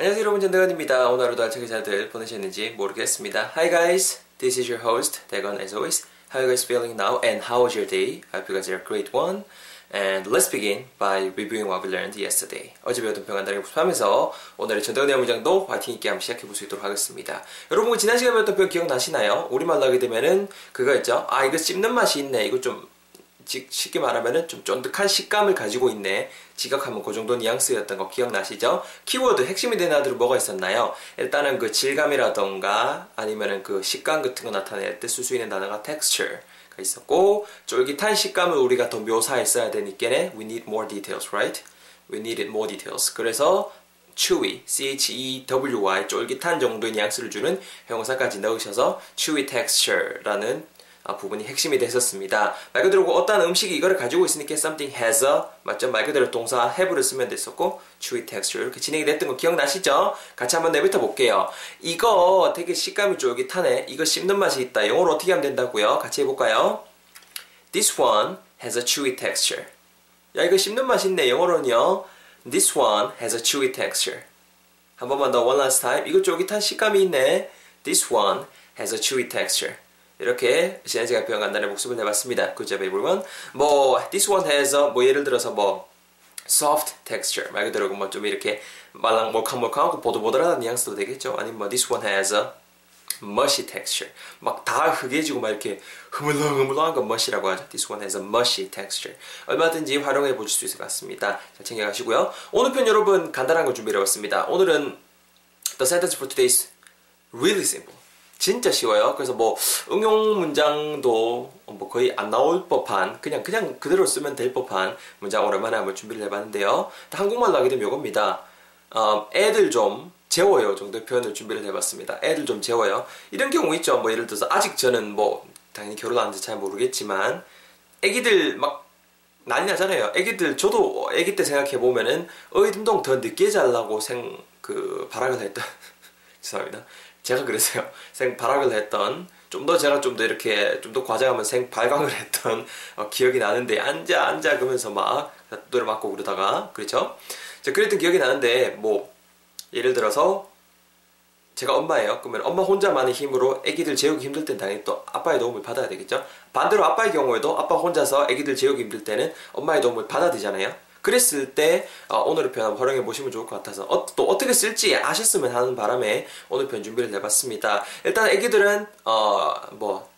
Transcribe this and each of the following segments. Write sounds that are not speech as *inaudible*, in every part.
안녕하세요 여러분 전대건입니다. 오늘 하루도 알차게 잘들 보내셨는지 모르겠습니다. Hi guys, this is your host 대건 as always. How are you guys feeling now and how was your day? I hope you guys are a great one. And let's begin by reviewing what we learned yesterday. 어제 배웠던 평간단을 복습하면서 오늘의 전대건의 문장도 화이팅 있게 한번 시작해 볼 수 있도록 하겠습니다. 여러분 지난 시간에 배웠던 표현 기억나시나요? 우리말로 하게 되면은 그거 있죠? 아 이거 씹는 맛이 있네. 이거 좀 쉽게 말하면은 좀 쫀득한 식감을 가지고 있네. 지각하면 그 정도 뉘앙스였던 거 기억나시죠? 키워드 핵심이 되는 단어들은 뭐가 있었나요? 일단은 그 질감이라던가 아니면은 그 식감 같은 거 나타낼 때 쓸 수 있는 단어가 texture가 있었고 쫄깃한 식감을 우리가 더 묘사했어야 되니까는 we need more details, right? We needed more details. 그래서 chewy, c-h-e-w-y 쫄깃한 정도의 뉘앙스를 주는 형용사까지 넣으셔서 chewy texture라는 아, 부분이 핵심이 됐었습니다. 말 그대로 어떤 음식이 이거를 가지고 있으니까 something has a 맞죠? 말 그대로 동사 have를 쓰면 됐었고 chewy texture 이렇게 진행이 됐던 거 기억나시죠? 같이 한번 내뱉어 볼게요. 이거 되게 식감이 쫄깃하네. 이거 씹는 맛이 있다. 영어로 어떻게 하면 된다고요? 같이 해볼까요? This one has a chewy texture. 야 이거 씹는 맛이 있네. 영어로는요. This one has a chewy texture. 한 번만 더 one last time. 이거 쫄깃한 식감이 있네. This one has a chewy texture. 이렇게 지난 시간 표현 간단히 복습을 해봤습니다. Good job everyone. 뭐 this one has a, 뭐 예를 들어서 뭐 soft texture 말 그대로 뭐 좀 이렇게 말랑 몰캉몰캉하고 보들보들한 뉘앙스도 되겠죠. 아니면 뭐 this one has a mushy texture 막 다 흑해지고 막 이렇게 흐물렁흐물렁한 건 mush라고 하죠. This one has a mushy texture. 얼마든지 활용해 보실 수 있을 것 같습니다. 잘 챙겨가시고요. 오늘 편 여러분 간단한 거 준비해봤습니다. 오늘은 the sentence for today is really simple. 진짜 쉬워요. 그래서 뭐 응용 문장도 뭐 거의 안 나올 법한 그냥 그냥 그대로 쓰면 될 법한 문장 오랜만에 한번 준비를 해봤는데요. 한국말로 하게 되면 이겁니다. 어, 애들 좀 재워요 정도의 표현을 준비를 해봤습니다. 애들 좀 재워요. 이런 경우 있죠. 뭐 예를 들어서 아직 저는 뭐 당연히 결혼 안 해서 잘 모르겠지만 애기들 막 난리 나잖아요. 애기들 저도 애기 때 생각해 보면은 어이 운동 더 늦게 잘라고 생그 발악을 했던 *laughs* 죄송합니다. 제가 그랬어요. *laughs* 생발악을 했던 좀 더 제가 좀 더 이렇게 좀 더 과장하면 생발광을 *laughs* 했던 어, 기억이 나는데 앉아 앉아 그러면서 막 노래 맞고 그러다가 그렇죠? 자, 그랬던 기억이 나는데 뭐 예를 들어서 제가 엄마예요. 그러면 엄마 혼자만의 힘으로 아기들 재우기 힘들 땐 당연히 또 아빠의 도움을 받아야 되겠죠. 반대로 아빠의 경우에도 아빠 혼자서 아기들 재우기 힘들 때는 엄마의 도움을 받아야 되잖아요. 그랬을 때 어, 오늘의 표현 한번 활용해 보시면 좋을 것 같아서 어, 또 어떻게 쓸지 아셨으면 하는 바람에 오늘 표현 준비를 해봤습니다. 일단 애기들은 어, 뭐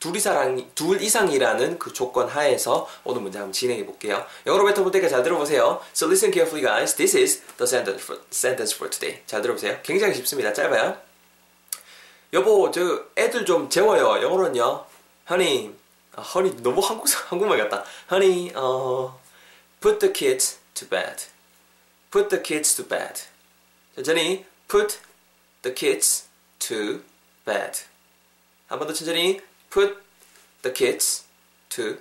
둘 이상, 둘 이상이라는 그 조건 하에서 오늘 문제 한번 진행해 볼게요. 영어로 뱉어볼 테니까 잘 들어보세요. So listen carefully guys. This is the sentence for, sentence for today. 잘 들어보세요. 굉장히 쉽습니다. 짧아요. 여보, 저 애들 좀 재워요. 영어로는요. Honey, 아, honey 너무 한국 한국말 같다. Honey, 어 Put the kids to bed. Put the kids to bed. 천천히 put the kids to bed. 한 번 더 천천히 put the kids to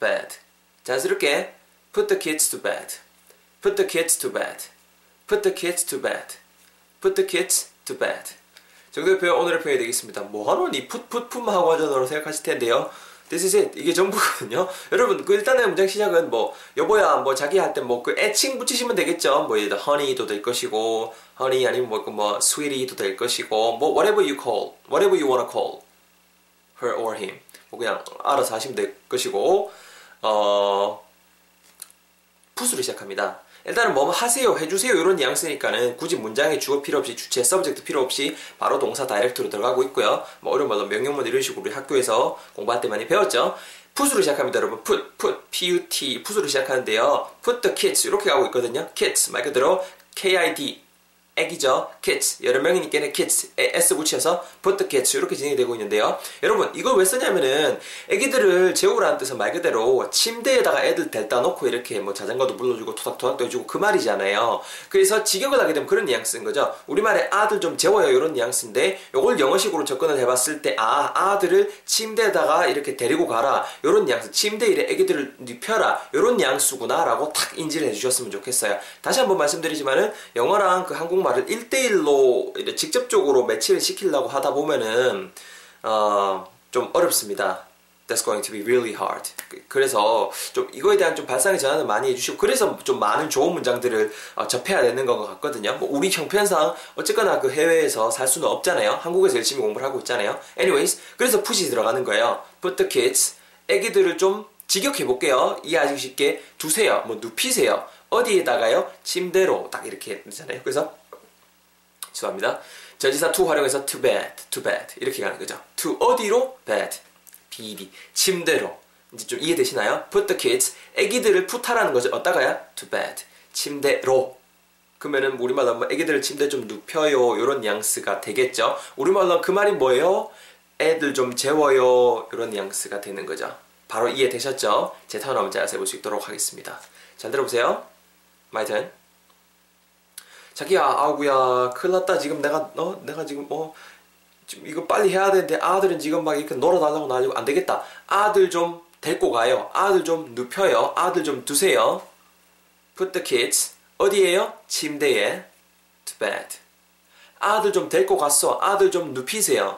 bed. 자연스럽게 put the kids to bed. put the kids to bed. put the kids to bed. put the kids to bed. 정도의 표현 오늘의 표현이 되겠습니다. 뭐하노 니 풋풋풋만 하고 하자노라고 생각하실 텐데요. This is it. 이게 전부거든요. *laughs* 여러분, 그 일단은 문장 시작은 뭐, 여보야, 뭐, 자기 할 때 뭐, 그 애칭 붙이시면 되겠죠. 뭐, 예를 들어, honey도 될 것이고, honey 아니면 뭐, 그 뭐, sweetie도 될 것이고, 뭐, whatever you call, whatever you wanna call her or him. 뭐, 그냥 알아서 하시면 될 것이고, 어, put으로 시작합니다. 일단은 뭐 하세요, 해주세요 이런 뉘앙스니까는 굳이 문장에 주어 필요 없이 주체, subject 필요 없이 바로 동사 direct로 들어가고 있고요. 뭐 어려운 말로 명령문 이런 식으로 우리 학교에서 공부할 때 많이 배웠죠. put으로 시작합니다, 여러분. put, put, p-u-t, put으로 시작하는데요. put the kids 이렇게 가고 있거든요. kids 말 그대로 k-i-d 애기죠. kids. 여러 명이니까 kids. s 붙여서 the kids. 이렇게 진행이 되고 있는데요. 여러분, 이걸 왜 쓰냐면은 애기들을 재우라는 뜻은 말 그대로 침대에다가 애들 델다 놓고 이렇게 뭐 자전거도 불러주고 토닥토닥도 해주고 그 말이잖아요. 그래서 직역을 하게 되면 그런 뉘앙스인 거죠. 우리말에 아들 좀 재워요. 이런 뉘앙스인데 이걸 영어식으로 접근을 해봤을 때 아, 아들을 침대에다가 이렇게 데리고 가라. 이런 뉘앙스. 침대 에 애기들을 눕혀라. 이런 뉘앙스구나. 라고 탁 인지를 해주셨으면 좋겠어요. 다시 한번 말씀드리지만은 영어랑 그 한국말 말을 1대1로 직접적으로 매치를 시키려고 하다 보면은 어, 좀 어렵습니다. that's going to be really hard. 그래서 좀 이거에 대한 좀 발상의 전환을 많이 해주시고 그래서 좀 많은 좋은 문장들을 어, 접해야 되는 것 같거든요. 뭐 우리 형편상 어쨌거나 그 해외에서 살 수는 없잖아요. 한국에서 열심히 공부를 하고 있잖아요. Anyways, 그래서 푸시 들어가는 거예요. Put the kids, 애기들을 좀 직역해 볼게요. 이해하기 쉽게 두세요. 뭐 눕히세요. 어디에다가요? 침대로 딱 이렇게 되잖아요. 그래서 죄송합니다. 전지사 to 활용해서 to bed, to bed 이렇게 가는 거죠. to 어디로? bed. bed. 침대로. 이제 좀 이해되시나요? put the kids. 애기들을 푸타라는 거죠. 어디다가요? to bed. 침대로. 그러면은 우리말로 하면 애기들을 침대 좀 눕혀요. 이런 뉘앙스가 되겠죠. 우리말로 그 말이 뭐예요? 애들 좀 재워요. 이런 뉘앙스가 되는 거죠. 바로 이해되셨죠? 제턴 한번 자세히 볼 수 있도록 하겠습니다. 잘 들어보세요. My turn. 자기야, 아구야, 큰일 났다. 지금 내가, 어, 내가 지금, 어, 지금 이거 빨리 해야 되는데 아들은 지금 막 이렇게 놀아달라고 난리고 안 되겠다. 아들 좀 데리고 가요. 아들 좀 눕혀요. 아들 좀 두세요. Put the kids. 어디에요? 침대에. To bed. 아들 좀 데리고 갔어. 아들 좀 눕히세요.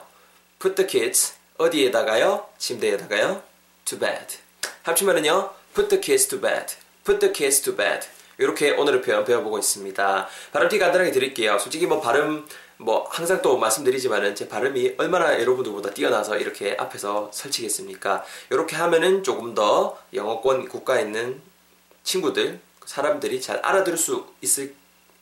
Put the kids. 어디에다가요? 침대에다가요? To bed. 합치면은요. Put the kids to bed. Put the kids to bed. 이렇게 오늘의 표현 배워보고 있습니다. 발음 티 간단하게 드릴게요. 솔직히 뭐 발음 뭐 항상 또 말씀드리지만은 제 발음이 얼마나 여러분들보다 뛰어나서 이렇게 앞에서 설치겠습니까? 이렇게 하면은 조금 더 영어권 국가에 있는 친구들 사람들이 잘 알아들을 수 있을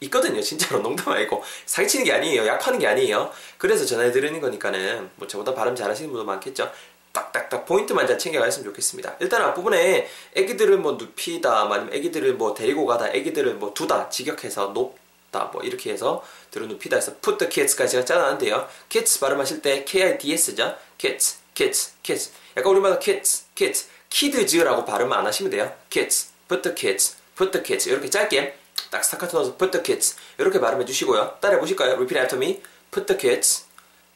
있거든요. 진짜로 농담 아니고 사기치는 게 아니에요. 약하는 게 아니에요. 그래서 전해 드리는 거니까는 뭐 저보다 발음 잘하시는 분도 많겠죠. 딱딱딱 포인트만 잘 챙겨가셨으면 좋겠습니다. 일단 앞부분에 애기들을 뭐 눕히다, 아니면 애기들을 뭐 데리고 가다, 애기들을 뭐 두다, 직역해서 높다, 뭐 이렇게 해서 들어 눕히다 해서 put the kids까지 제가 짜놨는데요. kids 발음하실 때 K-I-D-S죠. kids, kids, kids. 약간 우리말로 kids, kids, kids라고 발음 안 하시면 돼요. kids, put the kids, put the kids. 이렇게 짧게 딱 스타카토 넣어서 put the kids. 이렇게 발음해 주시고요. 따라해 보실까요? repeat after me. put the kids,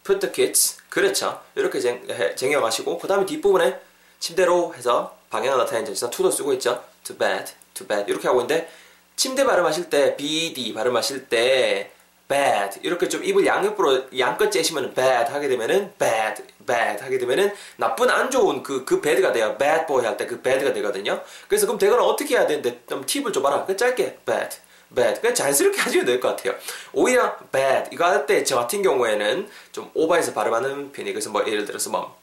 put the kids. 그렇죠. 이렇게 쟁여 가시고 그 다음에 뒷부분에 침대로 해서 방향을 나타내는 전치사 to도 쓰고 있죠. to bed, to bed 이렇게 하고 있는데 침대 발음하실 때 bd 발음하실 때 bad 이렇게 좀 입을 양옆으로 양껏 째시면 bad 하게 되면은 bad, bad 하게 되면은 나쁜 안 좋은 그, 그 bad가 돼요. bad boy 할 때 그 bad가 되거든요. 그래서 그럼 대거는 어떻게 해야 되는데 좀 팁을 줘봐라. 그 짧게 bad. Bad. 그냥 자연스럽게 하시면 될것 같아요. 오히려 bad 이거 할 때 저 같은 경우에는 좀 오버해서 발음하는 편이 그래서 뭐 예를 들어서 뭐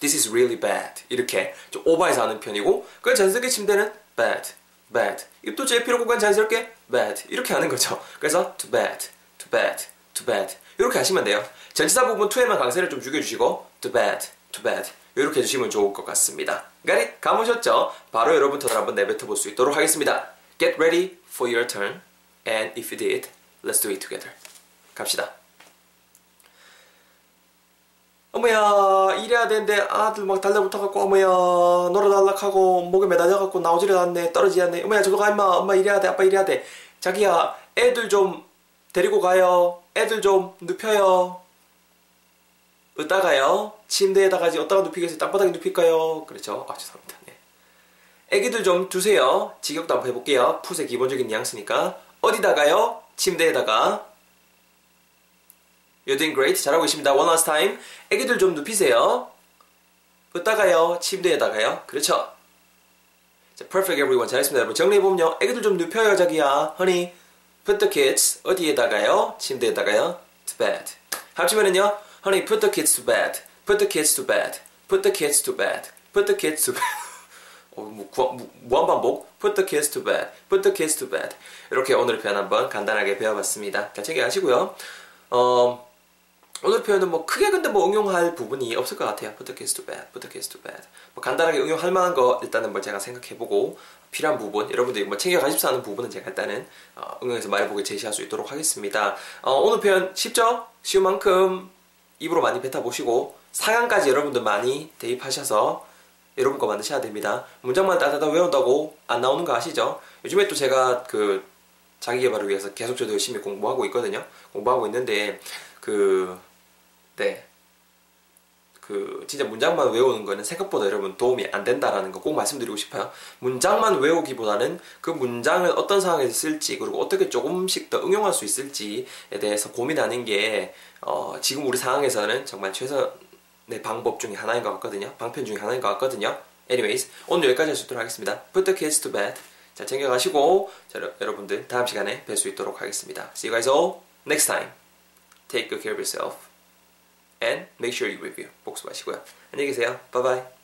this is really bad 이렇게 좀 오버해서 하는 편이고 그냥 자연스럽게 침대는 bad, bad. 입도 제 필요 그냥 자연스럽게 bad 이렇게 하는 거죠. 그래서 to bed, to bed, to bed 이렇게 하시면 돼요. 전치사 부분 2에만 강세를 좀 죽여주시고 to bed, to bed 이렇게 해주시면 좋을 것 같습니다. 가리 감으셨죠? 바로 여러분 턴을 한번 내뱉어 볼 수 있도록 하겠습니다. Get ready for your turn. And if you did, let's do it together. 갑시다. 어머야 일해야 되는데 아들 막 달려붙어갖고 어머야 놀아달락하고 목에 매달려갖고 나오지를 않네 떨어지지 않네. 어머야 저거 가 임마. 엄마 일해야 돼 아빠 일해야 돼. 자기야 애들 좀 데리고 가요. 애들 좀 눕혀요. 어디다가요. 침대에다가 어디다가 눕히겠어요? 땅바닥에 눕힐까요? 그렇죠. 아 죄송합니다. 네. 애기들 좀 두세요 직역도 한번 해볼게요 풋의 기본적인 뉘앙스니까 어디다가요 침대에다가 You're doing great. 잘하고 있습니다. One last time. 애기들 좀 눕히세요. 어디다가요? 침대에다가요. 그렇죠. 자, perfect everyone. 잘했습니다. 여러분. 정리해보면요. 애기들 좀 눕혀요, 자기야. Honey. Put the kids. 어디에다가요? 침대에다가요. To bed. 합치면은요. Honey, put the kids to bed. Put the kids to bed. Put the kids to bed. Put the kids to bed. 어, 뭐, 구, 뭐, 무한반 복. Put the kids to bed. Put the kids to bed. 이렇게 오늘 표현 한번 간단하게 배워봤습니다. 잘 챙겨가시고요. 어, 오늘 표현은 뭐 크게 근데 뭐 응용할 부분이 없을 것 같아요. put the kids to bed, put the kids to bed. 뭐 간단하게 응용할 만한 거 일단은 뭐 제가 생각해보고 필요한 부분, 여러분들이 뭐 챙겨가십사 하는 부분은 제가 일단은 어, 응용해서 말해보게 제시할 수 있도록 하겠습니다. 어, 오늘 표현 쉽죠? 쉬운 만큼 입으로 많이 뱉어보시고 4강까지 여러분들 많이 대입하셔서 여러분 거 만드셔야 됩니다. 문장만 따다다 외운다고 안 나오는 거 아시죠? 요즘에 또 제가 그 자기 개발을 위해서 계속 저도 열심히 공부하고 있거든요. 공부하고 있는데 그 네. 그 진짜 문장만 외우는 거는 생각보다 여러분 도움이 안 된다라는 거 꼭 말씀드리고 싶어요. 문장만 외우기보다는 그 문장을 어떤 상황에서 쓸지 그리고 어떻게 조금씩 더 응용할 수 있을지에 대해서 고민하는 게 어, 지금 우리 상황에서는 정말 최선 네, 방법 중에 하나인 것 같거든요. 방편 중에 하나인 것 같거든요. Anyways, 오늘 여기까지 할 수 있도록 하겠습니다. Put the kids to bed. 자, 챙겨가시고, 자, 여러분들 다음 시간에 뵐 수 있도록 하겠습니다. See you guys all next time. Take good care of yourself. And make sure you review. 복습하시고요. 안녕히 계세요. Bye bye.